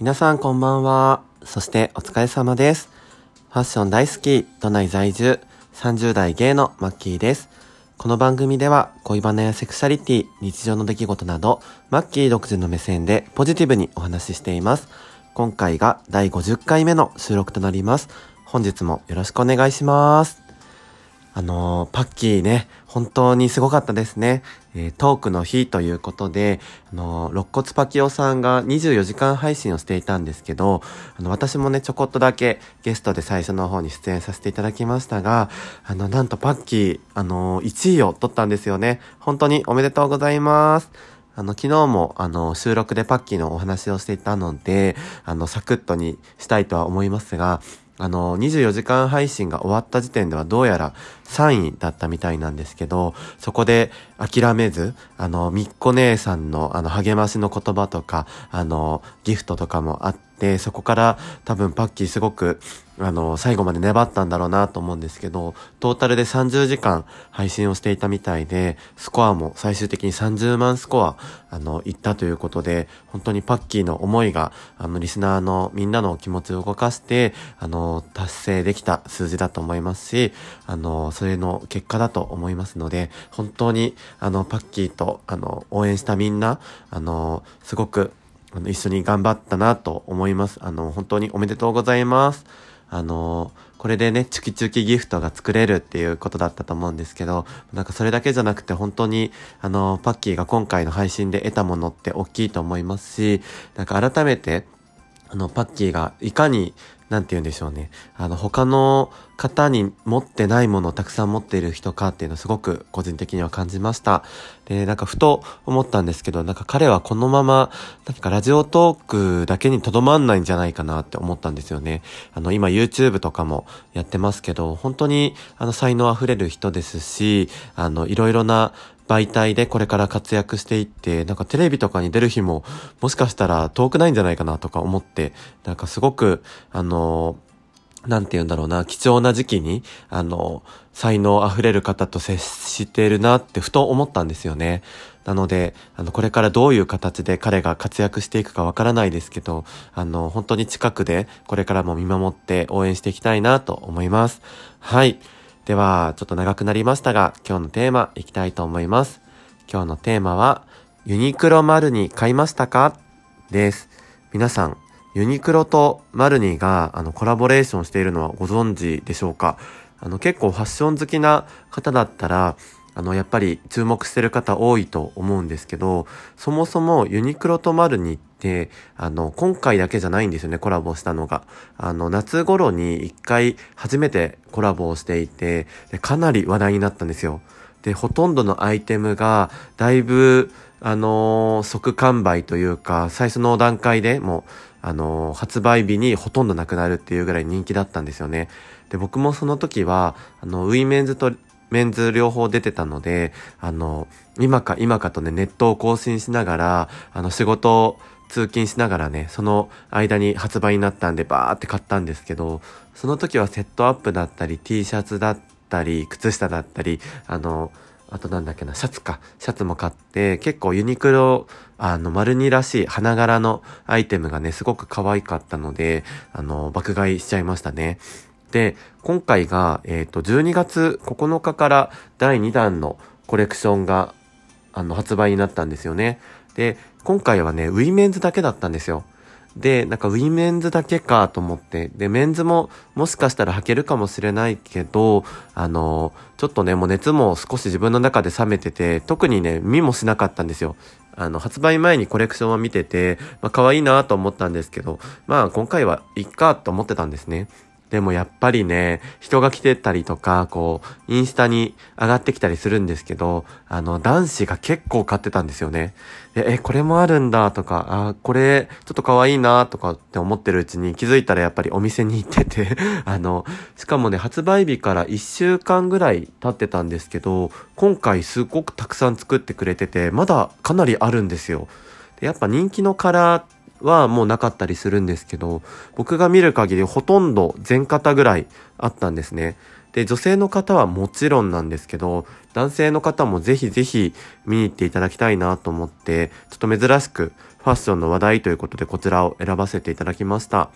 皆さんこんばんは。そしてお疲れ様です。ファッション大好き、都内在住、30代芸のマッキーです。この番組では恋バナやセクシャリティ、日常の出来事など、マッキー独自の目線でポジティブにお話ししています。今回が第50回目の収録となります。本日もよろしくお願いします。あのーパッキーね、本当にすごかったですね。えートークの日ということで、あの肋骨パキオさんが24時間配信をしていたんですけど、あの、私もね、ちょこっとだけゲストで最初の方に出演させていただきましたが、あの、なんとパッキー、あの1位を取ったんですよね。本当におめでとうございます。あの、昨日も、あの、収録でパッキーのお話をしていたので、あの、サクッとにしたいとは思いますが、あの、24時間配信が終わった時点ではどうやら3位だったみたいなんですけど、そこで諦めず、あの、みっこ姉さんのあの、励ましの言葉とか、あの、ギフトとかもあって、そこから多分パッキーすごく、あの、最後まで粘ったんだろうなと思うんですけど、トータルで30時間配信をしていたみたいで、スコアも最終的に30万スコア、あの、いったということで、本当にパッキーの思いが、あの、リスナーのみんなの気持ちを動かして、あの、達成できた数字だと思いますし、あの、それの結果だと思いますので、本当に、あの、パッキーと、あの、応援したみんな、あの、すごく、あの、一緒に頑張ったなと思います。あの、本当におめでとうございます。あのこれでね、チュキチュキギフトが作れるっていうことだったと思うんですけど、なんかそれだけじゃなくて本当に、あの、パッキーが今回の配信で得たものって大きいと思いますし、なんか改めて、あの、パッキーがいかに、なんて言うんでしょうね。あの、他の方に持ってないものをたくさん持っている人かっていうのをすごく個人的には感じました。で、なんかふと思ったんですけど、なんか彼はこのまま、なんかラジオトークだけにとどまんないんじゃないかなって思ったんですよね。あの、今 YouTube とかもやってますけど、本当にあの才能あふれる人ですし、あの、いろいろな媒体でこれから活躍していって、なんかテレビとかに出る日も、もしかしたら遠くないんじゃないかなとか思って、なんかすごく、あの、なんて言うんだろうな、貴重な時期に、あの、才能あふれる方と接しているなってふと思ったんですよね。なので、あの、これからどういう形で彼が活躍していくかわからないですけど、あの、本当に近くでこれからも見守って応援していきたいなと思います。はい。では、ちょっと長くなりましたが、今日のテーマいきたいと思います。今日のテーマは、ユニクロマルニ買いましたか？です。皆さん、ユニクロとマルニがあのコラボレーションしているのはご存知でしょうか？あの結構ファッション好きな方だったら、あのやっぱり注目してる方多いと思うんですけど、そもそもユニクロとマルニって、あの今回だけじゃないんですよね、コラボしたのが。あの夏頃に一回初めてコラボをしていて、でかなり話題になったんですよ。で、ほとんどのアイテムが、だいぶ、あのー即完売というか、最初の段階でもう、あの発売日にほとんどなくなるっていうぐらい人気だったんですよね。で、僕もその時は、あの、ウィメンズとメンズ両方出てたので、あの、今か今かとね、ネットを更新しながら、あの、仕事を通勤しながらね、その間に発売になったんで、バーって買ったんですけど、その時はセットアップだったり、T シャツだったり、靴下だったり、あの、あとなんだっけな、シャツか。シャツも買って、結構ユニクロ、あの、マルニらしい花柄のアイテムがね、すごく可愛かったので、あの、爆買いしちゃいましたね。で、今回が、えっ、と、12月9日から第2弾のコレクションが、あの、発売になったんですよね。で、今回はね、ウィメンズだけだったんですよ。で、なんかウィメンズだけかと思って、で、メンズももしかしたら着れるかもしれないけど、あの、ちょっとね、もう熱も少し自分の中で冷めてて、特にね、見もしなかったんですよ。あの、発売前にコレクションを見てて、まあ、可愛いなと思ったんですけど、まあ、今回はいっかと思ってたんですね。でもやっぱりね、人が来てたりとか、こう、インスタに上がってきたりするんですけど、あの、男子が結構買ってたんですよね。でえ、これもあるんだとか、あ、これ、ちょっと可愛いなとかって思ってるうちに気づいたらやっぱりお店に行ってて、あの、しかもね、発売日から1週間ぐらい経ってたんですけど、今回すごくたくさん作ってくれてて、まだかなりあるんですよ。でやっぱ人気のカラーってはもうなかったりするんですけど、僕が見る限りほとんど全方ぐらいあったんですね。で、女性の方はもちろんなんですけど、男性の方もぜひぜひ見に行っていただきたいなと思って、ちょっと珍しくファッションの話題ということでこちらを選ばせていただきました。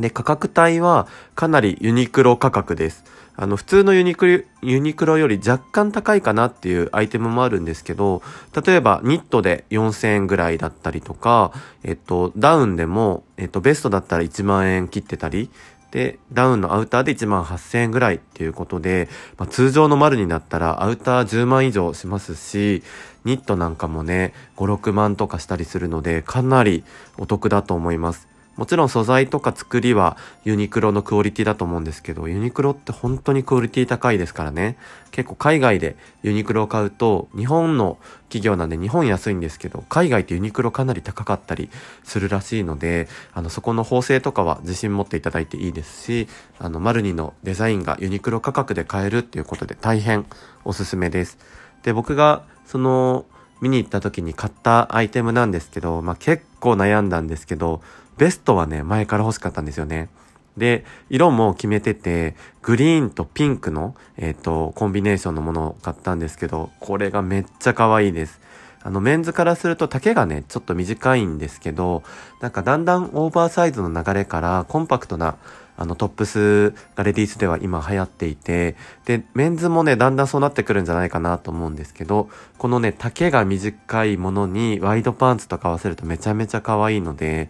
で、価格帯はかなりユニクロ価格です。あの、普通のユニクロ、ユニクロより若干高いかなっていうアイテムもあるんですけど、例えばニットで4000円ぐらいだったりとか、えっと、ダウンでも、えっと、ベストだったら1万円切ってたり、で、ダウンのアウターで1万8000円ぐらいっていうことで、まあ、通常の丸になったらアウター10万以上しますし、ニットなんかもね、5、6万とかしたりするので、かなりお得だと思います。もちろん素材とか作りはユニクロのクオリティだと思うんですけど、ユニクロって本当にクオリティ高いですからね。結構海外でユニクロを買うと、日本の企業なんで日本安いんですけど、海外ってユニクロかなり高かったりするらしいので、あの、そこの縫製とかは自信持っていただいていいですし、あの、マルニのデザインがユニクロ価格で買えるっていうことで大変おすすめです。で、僕が、その、見に行った時に買ったアイテムなんですけど、まあ、結構悩んだんですけど、ベストはね、前から欲しかったんですよね。で、色も決めてて、グリーンとピンクの、えっ、ー、と、コンビネーションのものを買ったんですけど、これがめっちゃ可愛いです。あの、メンズからすると丈がね、ちょっと短いんですけど、なんかだんだんオーバーサイズの流れからコンパクトなあのトップスがレディースでは今流行っていて、で、メンズもね、だんだんそうなってくるんじゃないかなと思うんですけど、このね、丈が短いものにワイドパンツとか合わせるとめちゃめちゃ可愛いので、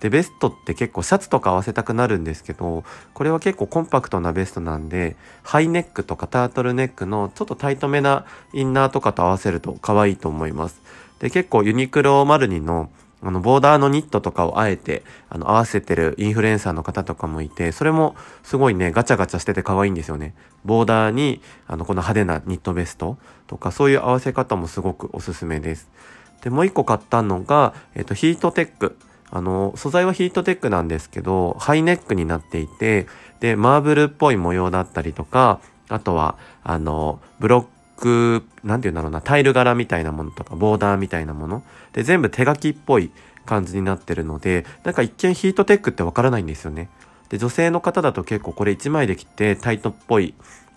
で、ベストって結構シャツとか合わせたくなるんですけど、これは結構コンパクトなベストなんで、ハイネックとかタートルネックのちょっとタイトめなインナーとかと合わせると可愛いと思います。で、結構ユニクロマルニのあの、ボーダーのニットとかをあえて、あの、合わせてるインフルエンサーの方とかもいて、それもすごいね、ガチャガチャしてて可愛いんですよね。ボーダーに、あの、この派手なニットベストとか、そういう合わせ方もすごくおすすめです。で、もう一個買ったのが、えっ、と、ヒートテック。あの、素材はヒートテックなんですけど、ハイネックになっていて、で、マーブルっぽい模様だったりとか、あとは、あの、ブロック、なんて言うんだろうな、タイル柄みたいなものとか、ボーダーみたいなもの。で、全部手書きっぽい感じになってるので、なんか一見ヒートテックってわからないんですよね。で、女性の方だと結構これ1枚で着てタイトっぽい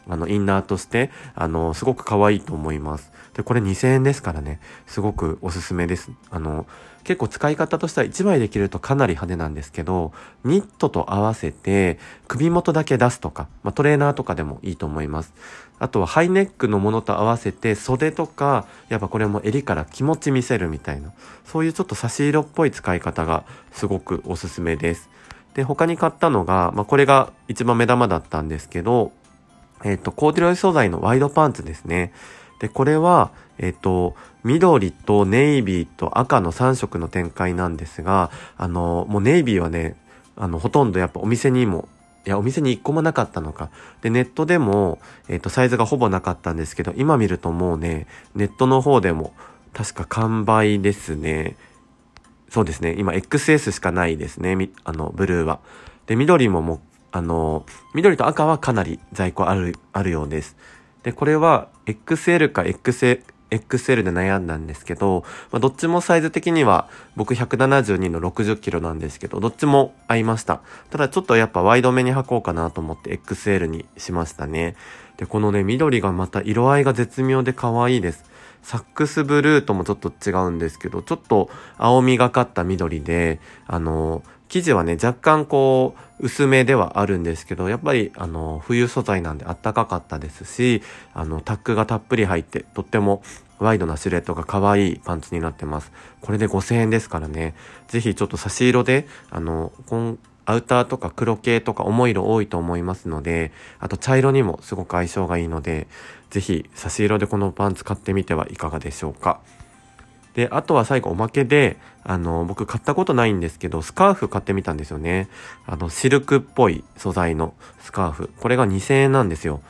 あの、インナーとして、あの、すごく可愛いと思います。で、これ2000円ですからね、すごくおすすめです。あの、結構使い方としては1枚できるとかなり派手なんですけど、ニットと合わせて首元だけ出すとか、まあ、トレーナーとかでもいいと思います。あとはハイネックのものと合わせて袖とか、やっぱこれも襟から気持ち見せるみたいな、そういうちょっと差し色っぽい使い方がすごくおすすめです。で、他に買ったのが、まあ、これが一番目玉だったんですけど、えっ、と、コーデュロイ素材のワイドパンツですね。で、これは、えっ、と、緑とネイビーと赤の3色の展開なんですが、あの、もうネイビーはね、あの、ほとんどやっぱお店にも、いや、お店に1個もなかったのか。で、ネットでも、えっ、と、サイズがほぼなかったんですけど、今見るともうね、ネットの方でも、確か完売ですね。そうですね。今 XS しかないですね。あの、ブルーは。で、緑ももうあの、緑と赤はかなり在庫ある、あるようです。で、これは XL か XL、XL で悩んだんですけど、まあ、どっちもサイズ的には僕172の60キロなんですけど、どっちも合いました。ただちょっとやっぱワイドめに履こうかなと思って XL にしましたね。で、このね、緑がまた色合いが絶妙で可愛いです。サックスブルーともちょっと違うんですけど、ちょっと青みがかった緑で、あの、生地はね、若干こう、薄めではあるんですけど、やっぱり、あの、冬素材なんであったかかったですし、あの、タックがたっぷり入って、とってもワイドなシルエットが可愛いパンツになってます。これで5000円ですからね。ぜひちょっと差し色で、あの、アウターとか黒系とか重い色多いと思いますので、あと茶色にもすごく相性がいいので、ぜひ差し色でこのパンツ買ってみてはいかがでしょうか。で、あとは最後おまけで、あの、僕買ったことないんですけど、スカーフ買ってみたんですよね。あの、シルクっぽい素材のスカーフ。これが2000円なんですよ。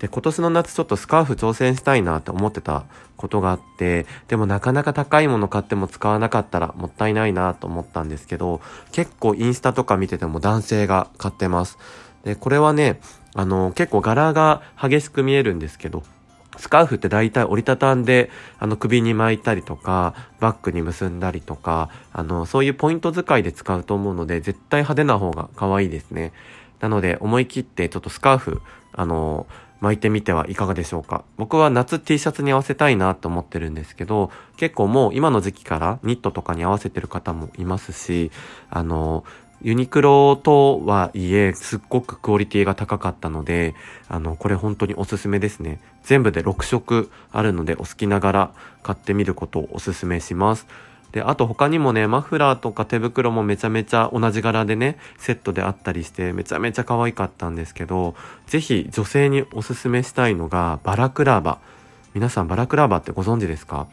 で、今年の夏ちょっとスカーフ挑戦したいなって思ってたことがあって、でもなかなか高いもの買っても使わなかったらもったいないなと思ったんですけど、結構インスタとか見てても男性が買ってます。で、これはね、あの、結構柄が激しく見えるんですけど、スカーフって大体折りたたんで、あの首に巻いたりとか、バッグに結んだりとか、あの、そういうポイント使いで使うと思うので、絶対派手な方が可愛いですね。なので、思い切ってちょっとスカーフあの、巻いてみてはいかがでしょうか。僕は夏 T シャツに合わせたいなと思ってるんですけど、結構もう今の時期からニットとかに合わせてる方もいますし、あの、ユニクロとはいえ、すっごくクオリティが高かったので、あの、これ本当におすすめですね。全部で6色あるので、お好きながら買ってみることをおすすめします。で、あと他にもね、マフラーとか手袋もめちゃめちゃ同じ柄でね、セットであったりして、めちゃめちゃ可愛かったんですけど、ぜひ女性におすすめしたいのが、バラクラーバ。皆さんバラクラーバってご存知ですか？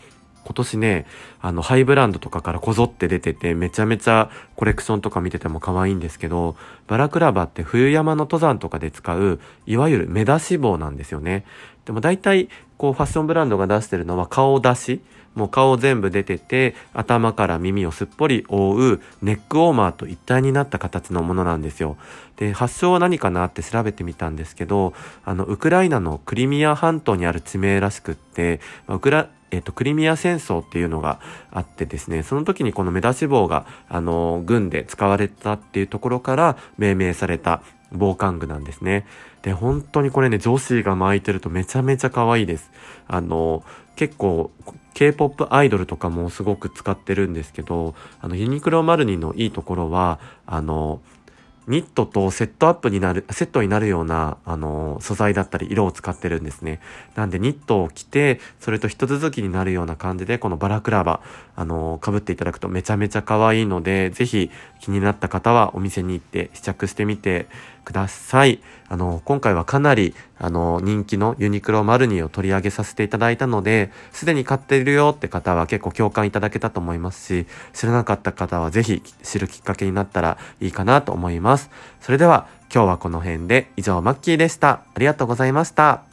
今年ね、あの、ハイブランドとかからこぞって出てて、めちゃめちゃコレクションとか見てても可愛いんですけど、バラクラバって冬山の登山とかで使う、いわゆる目出し帽なんですよね。でも大体、こう、ファッションブランドが出してるのは顔出し。もう顔全部出てて、頭から耳をすっぽり覆うネックウォーマーと一体になった形のものなんですよ。で、発祥は何かなって調べてみたんですけど、あの、ウクライナのクリミア半島にある地名らしくって、ウクラ、えっと、クリミア戦争っていうのがあってですね、その時にこの目出し帽が、あの、軍で使われたっていうところから命名された防寒具なんですね。で、本当にこれね、女子が巻いてるとめちゃめちゃ可愛いです。あの、結構、K-POP アイドルとかもすごく使ってるんですけど、あの、ユニクロマルニのいいところは、あの、ニットとセットアップになる、セットになるような、あの、素材だったり色を使ってるんですね。なんでニットを着て、それと一続きになるような感じで、このバラクラバ、あの、被っていただくとめちゃめちゃ可愛いので、ぜひ気になった方はお店に行って試着してみてください。あの、今回はかなり、あの、人気のユニクロマルニを取り上げさせていただいたので、すでに買っているよって方は結構共感いただけたと思いますし、知らなかった方はぜひ知るきっかけになったらいいかなと思いますます。それでは、今日はこの辺で以上マッキーでした。ありがとうございました。